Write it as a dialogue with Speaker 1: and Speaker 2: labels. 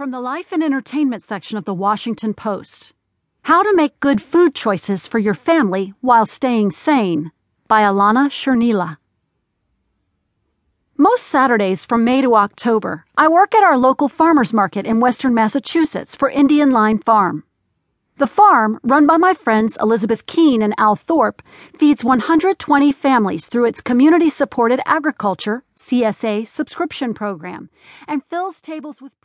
Speaker 1: From the Life and Entertainment section of the Washington Post How to Make Good Food Choices for Your Family While Staying Sane by Alana Chernila. Most Saturdays from May to October, I work at our local farmers market in western Massachusetts for Indian Line Farm. The farm, run by my friends Elizabeth Keen and Al Thorpe, feeds 120 families through its Community Supported Agriculture CSA subscription program and fills tables with